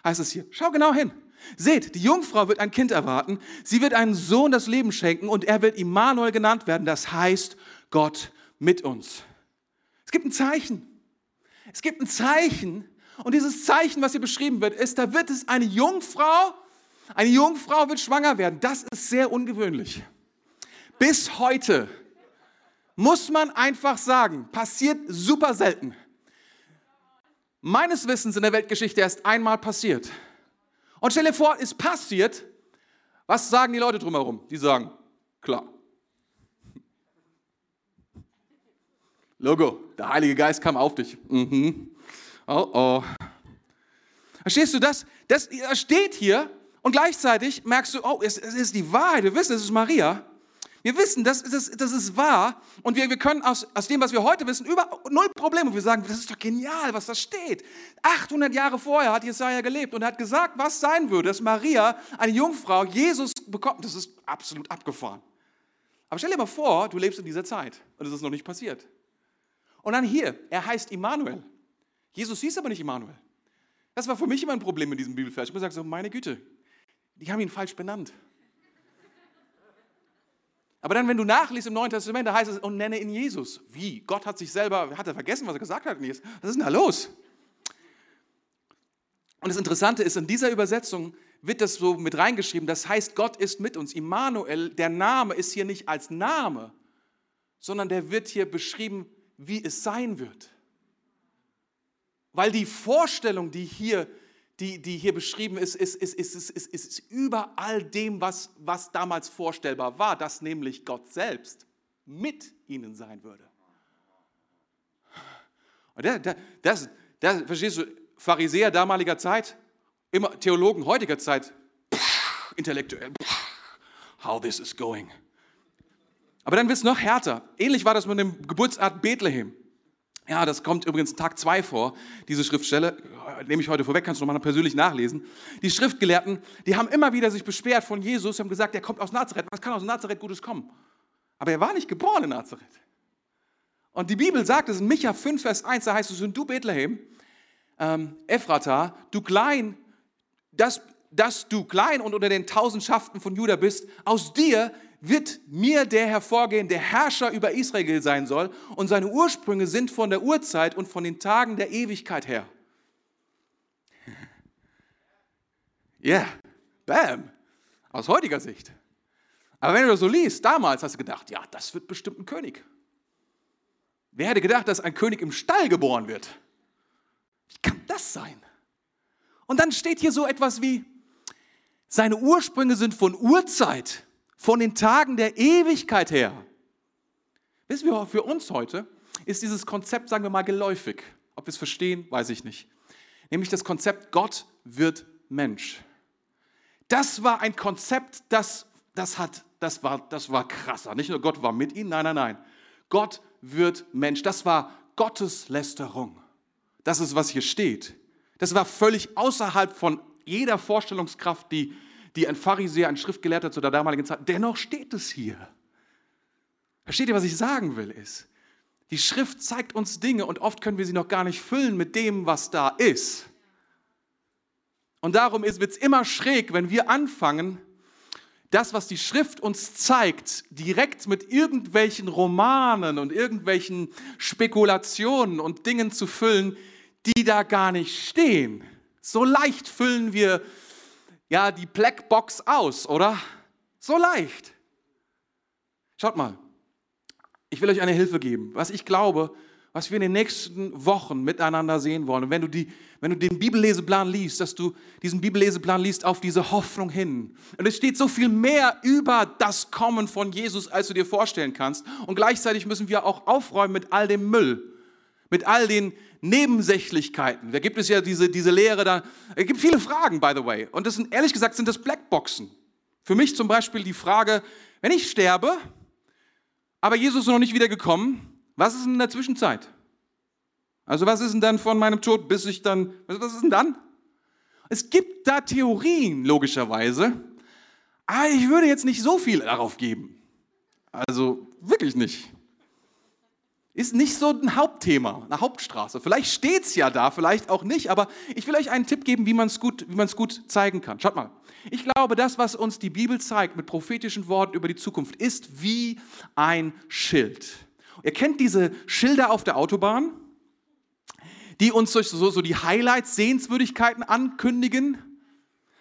heißt es hier. Schau genau hin. Seht, die Jungfrau wird ein Kind erwarten, sie wird einen Sohn das Leben schenken und er wird Immanuel genannt werden, das heißt Gott mit uns. Es gibt ein Zeichen. Es gibt ein Zeichen und dieses Zeichen, was hier beschrieben wird, ist, da wird es eine Jungfrau, eine Jungfrau wird schwanger werden. Das ist sehr ungewöhnlich. Bis heute muss man einfach sagen, passiert super selten. Meines Wissens in der Weltgeschichte erst einmal passiert. Und stell dir vor, es passiert. Was sagen die Leute drumherum? Die sagen, klar. Logo, der Heilige Geist kam auf dich. Mhm. Oh oh. Verstehst du das? Das steht hier und gleichzeitig merkst du, oh, es, es ist die Wahrheit. Wir wissen, es ist Maria. Wir wissen, das, das, das ist wahr und wir, wir können aus, aus dem, was wir heute wissen, über null Probleme. Und wir sagen, das ist doch genial, was da steht. 800 Jahre vorher hat Jesaja gelebt und hat gesagt, was sein würde, dass Maria, eine Jungfrau, Jesus bekommt. Das ist absolut abgefahren. Aber stell dir mal vor, du lebst in dieser Zeit und es ist noch nicht passiert. Und dann hier, er heißt Immanuel. Jesus hieß aber nicht Immanuel. Das war für mich immer ein Problem in diesem Bibelvers. Ich habe gesagt, so, meine Güte, die haben ihn falsch benannt. Aber dann, wenn du nachliest im Neuen Testament, da heißt es, und nenne ihn Jesus. Wie? Gott hat sich selber, hat er vergessen, was er gesagt hat? Was ist denn da los? Und das Interessante ist, in dieser Übersetzung wird das so mit reingeschrieben, das heißt, Gott ist mit uns. Immanuel, der Name ist hier nicht als Name, sondern der wird hier beschrieben, wie es sein wird. Weil die Vorstellung, die hier die, die hier beschrieben ist, ist, ist, ist, ist, ist, ist über all dem, was, was damals vorstellbar war, dass nämlich Gott selbst mit ihnen sein würde. Und das, das, das, verstehst du, Pharisäer damaliger Zeit, immer Theologen heutiger Zeit, intellektuell, how this is going. Aber dann wird es noch härter. Ähnlich war das mit dem Geburtsort Bethlehem. Ja, das kommt übrigens Tag 2 vor, diese Schriftstelle, nehme ich heute vorweg, kannst du nochmal persönlich nachlesen. Die Schriftgelehrten, die haben immer wieder sich beschwert von Jesus, haben gesagt, er kommt aus Nazareth. Was kann aus Nazareth Gutes kommen? Aber er war nicht geboren in Nazareth. Und die Bibel sagt es in Micha 5, Vers 1, da heißt es, und du Bethlehem, ähm, Ephrata, du klein, dass, dass du klein und unter den Tausendschaften von Juda bist, aus dir wird mir der hervorgehen, der Herrscher über Israel sein soll, und seine Ursprünge sind von der Urzeit und von den Tagen der Ewigkeit her. Ja, yeah. bam, aus heutiger Sicht. Aber wenn du das so liest, damals hast du gedacht, ja, das wird bestimmt ein König. Wer hätte gedacht, dass ein König im Stall geboren wird? Wie kann das sein? Und dann steht hier so etwas wie, Seine Ursprünge sind von Urzeit, von den Tagen der Ewigkeit her. Wissen wir, für uns heute ist dieses Konzept, sagen wir mal, geläufig. Ob wir es verstehen, weiß ich nicht. Nämlich das Konzept, Gott wird Mensch. Das war ein Konzept, das, das, hat, das, war, das war krasser. Nicht nur Gott war mit ihnen, nein, nein, nein. Gott wird Mensch. Das war Gottes Lästerung. Das ist, was hier steht. Das war völlig außerhalb von jeder Vorstellungskraft, die, die ein Pharisäer, ein Schriftgelehrter zu der damaligen Zeit, dennoch steht es hier. Versteht ihr, was ich sagen will? Ist, die Schrift zeigt uns Dinge und oft können wir sie noch gar nicht füllen mit dem, was da ist. Und darum wird es immer schräg, wenn wir anfangen, das, was die Schrift uns zeigt, direkt mit irgendwelchen Romanen und irgendwelchen Spekulationen und Dingen zu füllen, die da gar nicht stehen. So leicht füllen wir ja die Blackbox aus, oder? So leicht. Schaut mal, ich will euch eine Hilfe geben, was ich glaube, was wir in den nächsten Wochen miteinander sehen wollen. Und wenn du, die, wenn du den Bibelleseplan liest, dass du diesen Bibelleseplan liest auf diese Hoffnung hin. Und es steht so viel mehr über das Kommen von Jesus, als du dir vorstellen kannst. Und gleichzeitig müssen wir auch aufräumen mit all dem Müll, mit all den Nebensächlichkeiten. Da gibt es ja diese, diese Lehre, da es gibt viele Fragen, by the way. Und das sind, ehrlich gesagt, sind das Blackboxen. Für mich zum Beispiel die Frage, wenn ich sterbe, aber Jesus ist noch nicht wiedergekommen, was ist in der Zwischenzeit? Also was ist denn dann von meinem Tod, bis ich dann, was ist denn dann? Es gibt da Theorien, logischerweise, aber ich würde jetzt nicht so viel darauf geben. Also wirklich nicht. Ist nicht so ein Hauptthema, eine Hauptstraße. Vielleicht steht es ja da, vielleicht auch nicht, aber ich will euch einen Tipp geben, wie man es gut, gut zeigen kann. Schaut mal. Ich glaube, das, was uns die Bibel zeigt mit prophetischen Worten über die Zukunft, ist wie ein Schild. Ihr kennt diese Schilder auf der Autobahn, die uns so, so die Highlights, Sehenswürdigkeiten ankündigen.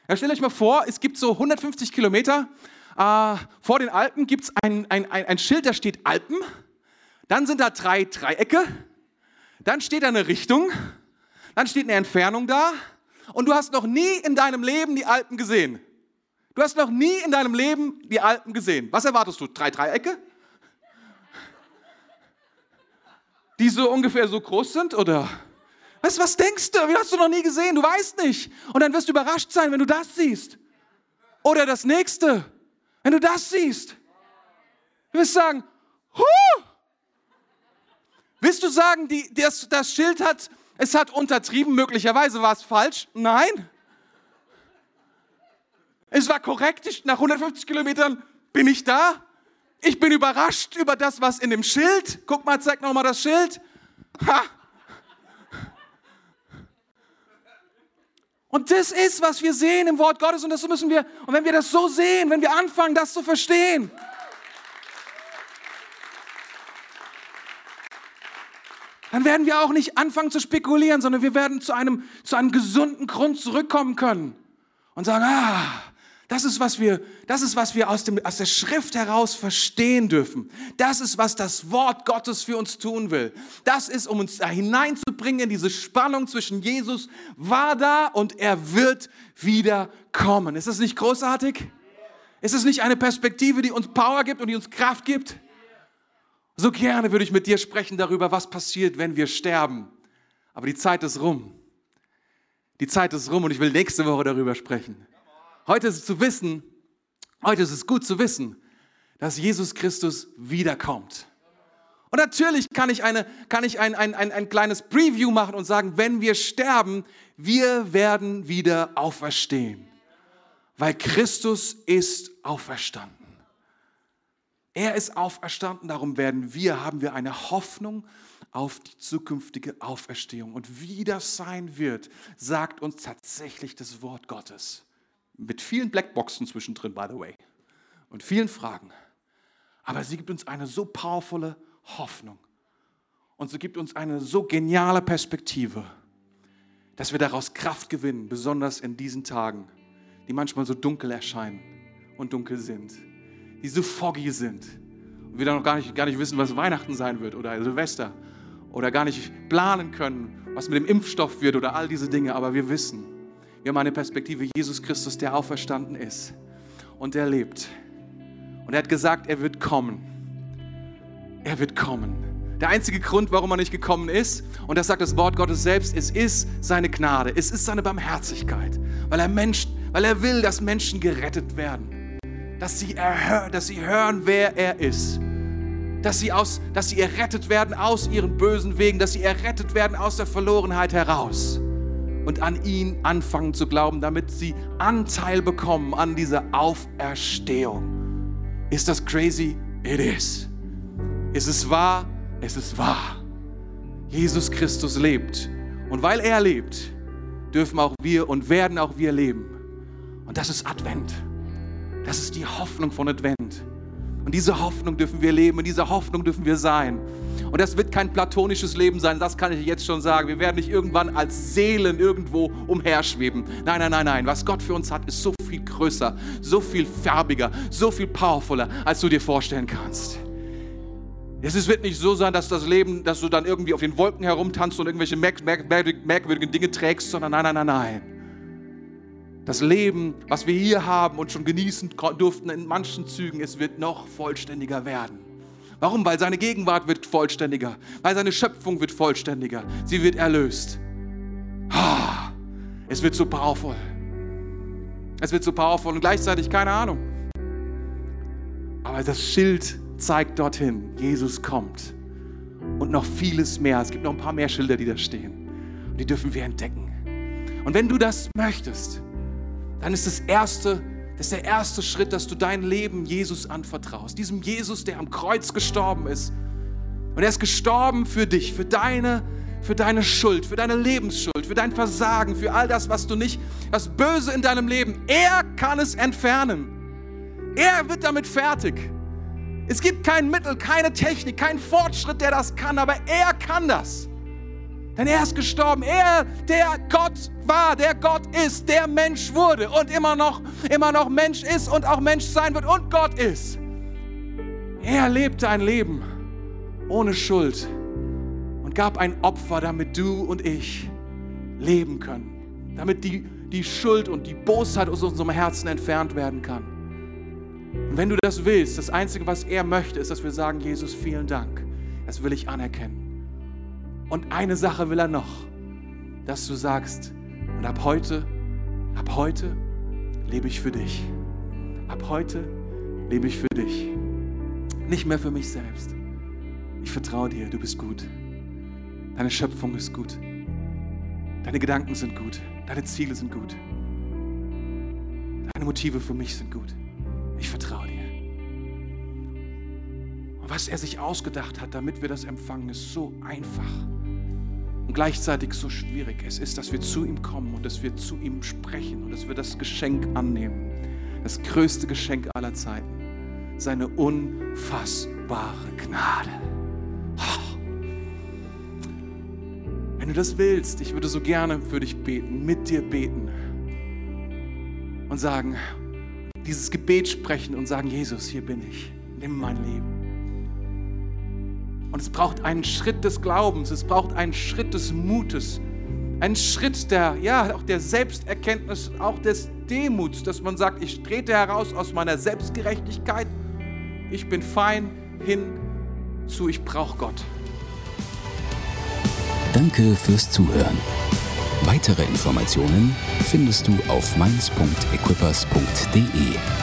Ja, stellt euch mal vor, es gibt so 150 Kilometer äh, vor den Alpen gibt es ein, ein, ein, ein Schild, da steht Alpen. Dann sind da drei Dreiecke. Dann steht da eine Richtung. Dann steht eine Entfernung da. Und du hast noch nie in deinem Leben die Alpen gesehen. Du hast noch nie in deinem Leben die Alpen gesehen. Was erwartest du? Drei Dreiecke? die so ungefähr so groß sind? Oder was, was denkst du? Wie hast du noch nie gesehen? Du weißt nicht. Und dann wirst du überrascht sein, wenn du das siehst. Oder das nächste, wenn du das siehst. Du wirst sagen, huh! Willst du sagen, die, das, das Schild hat, es hat untertrieben, möglicherweise war es falsch? Nein. Es war korrekt, ich, nach 150 Kilometern bin ich da. Ich bin überrascht über das, was in dem Schild. Guck mal, zeig noch mal das Schild. Ha. Und das ist, was wir sehen im Wort Gottes und das müssen wir, und wenn wir das so sehen, wenn wir anfangen, das zu verstehen, dann werden wir auch nicht anfangen zu spekulieren, sondern wir werden zu einem, zu einem gesunden Grund zurückkommen können und sagen, ah, das ist, was wir, das ist, was wir aus, dem, aus der Schrift heraus verstehen dürfen. Das ist, was das Wort Gottes für uns tun will. Das ist, um uns da hineinzubringen in diese Spannung zwischen Jesus war da und er wird wieder kommen. Ist das nicht großartig? Ist es nicht eine Perspektive, die uns Power gibt und die uns Kraft gibt? So gerne würde ich mit dir sprechen darüber, was passiert, wenn wir sterben. Aber die Zeit ist rum. Die Zeit ist rum und ich will nächste Woche darüber sprechen. Heute ist es zu wissen, heute ist es gut zu wissen, dass Jesus Christus wiederkommt. Und natürlich kann ich, eine, kann ich ein, ein, ein, ein kleines Preview machen und sagen, wenn wir sterben, wir werden wieder auferstehen. Weil Christus ist auferstanden. Er ist auferstanden, darum werden wir, haben wir eine Hoffnung auf die zukünftige Auferstehung. Und wie das sein wird, sagt uns tatsächlich das Wort Gottes. Mit vielen Blackboxen zwischendrin, by the way. Und vielen Fragen. Aber sie gibt uns eine so powervolle Hoffnung. Und sie gibt uns eine so geniale Perspektive, dass wir daraus Kraft gewinnen, besonders in diesen Tagen, die manchmal so dunkel erscheinen und dunkel sind, die so foggy sind und wir dann noch gar nicht, gar nicht wissen, was Weihnachten sein wird oder Silvester oder gar nicht planen können, was mit dem Impfstoff wird oder all diese Dinge, aber wir wissen, Wir haben eine Perspektive, Jesus Christus, der auferstanden ist und der lebt. Und er hat gesagt, er wird kommen. Er wird kommen. Der einzige Grund, warum er nicht gekommen ist, und das sagt das Wort Gottes selbst, es ist seine Gnade, es ist seine Barmherzigkeit, weil er, Mensch, weil er will, dass Menschen gerettet werden, dass sie, erhör, dass sie hören, wer er ist, dass sie, aus, dass sie errettet werden aus ihren bösen Wegen, dass sie errettet werden aus der Verlorenheit heraus und an ihn anfangen zu glauben, damit sie Anteil bekommen an dieser Auferstehung. Ist das crazy? It is. Ist es wahr? Es ist wahr. Jesus Christus lebt. Und weil er lebt, dürfen auch wir und werden auch wir leben. Und das ist Advent. Das ist die Hoffnung von Advent. Und diese Hoffnung dürfen wir leben, in dieser Hoffnung dürfen wir sein. Und das wird kein platonisches Leben sein, das kann ich jetzt schon sagen. Wir werden nicht irgendwann als Seelen irgendwo umherschweben. Nein, nein, nein, nein. Was Gott für uns hat, ist so viel größer, so viel färbiger, so viel powervoller, als du dir vorstellen kannst. Es wird nicht so sein, dass das Leben, dass du dann irgendwie auf den Wolken herumtanzt und irgendwelche merkwürdigen Dinge trägst, sondern nein, nein, nein, nein. Das Leben, was wir hier haben und schon genießen durften in manchen Zügen, es wird noch vollständiger werden. Warum? Weil seine Gegenwart wird vollständiger, weil seine Schöpfung wird vollständiger. Sie wird erlöst. Es wird so powerful. Es wird so powerful und gleichzeitig keine Ahnung. Aber das Schild zeigt dorthin, Jesus kommt. Und noch vieles mehr. Es gibt noch ein paar mehr Schilder, die da stehen. Und die dürfen wir entdecken. Und wenn du das möchtest, dann ist das erste, das ist der erste Schritt, dass du dein Leben Jesus anvertraust. Diesem Jesus, der am Kreuz gestorben ist. Und er ist gestorben für dich, für deine, für deine Schuld, für deine Lebensschuld, für dein Versagen, für all das, was du nicht, das Böse in deinem Leben. Er kann es entfernen. Er wird damit fertig. Es gibt kein Mittel, keine Technik, keinen Fortschritt, der das kann, aber er kann das. Denn er ist gestorben. Er, der Gott war, der Gott ist, der Mensch wurde und immer noch, immer noch Mensch ist und auch Mensch sein wird und Gott ist. Er lebte ein Leben ohne Schuld und gab ein Opfer, damit du und ich leben können. Damit die, die Schuld und die Bosheit aus unserem Herzen entfernt werden kann. Und wenn du das willst, das Einzige, was er möchte, ist, dass wir sagen, Jesus, vielen Dank. Das will ich anerkennen. Und eine Sache will er noch, dass du sagst, und ab heute, ab heute lebe ich für dich. Ab heute lebe ich für dich. Nicht mehr für mich selbst. Ich vertraue dir, du bist gut. Deine Schöpfung ist gut. Deine Gedanken sind gut. Deine Ziele sind gut. Deine Motive für mich sind gut. Ich vertraue dir. Und was er sich ausgedacht hat, damit wir das empfangen, ist so einfach und gleichzeitig so schwierig es ist, dass wir zu ihm kommen und dass wir zu ihm sprechen und dass wir das Geschenk annehmen. Das größte Geschenk aller Zeiten. Seine unfassbare Gnade. Oh. Wenn du das willst, ich würde so gerne für dich beten, mit dir beten und sagen, dieses Gebet sprechen und sagen, Jesus, hier bin ich, nimm mein Leben. Und es braucht einen Schritt des Glaubens, es braucht einen Schritt des Mutes, einen Schritt der, ja, auch der Selbsterkenntnis, auch des Demuts, dass man sagt, ich trete heraus aus meiner Selbstgerechtigkeit, ich bin fein hin zu, ich brauche Gott. Danke fürs Zuhören. Weitere Informationen findest du auf mainz.equippers.de.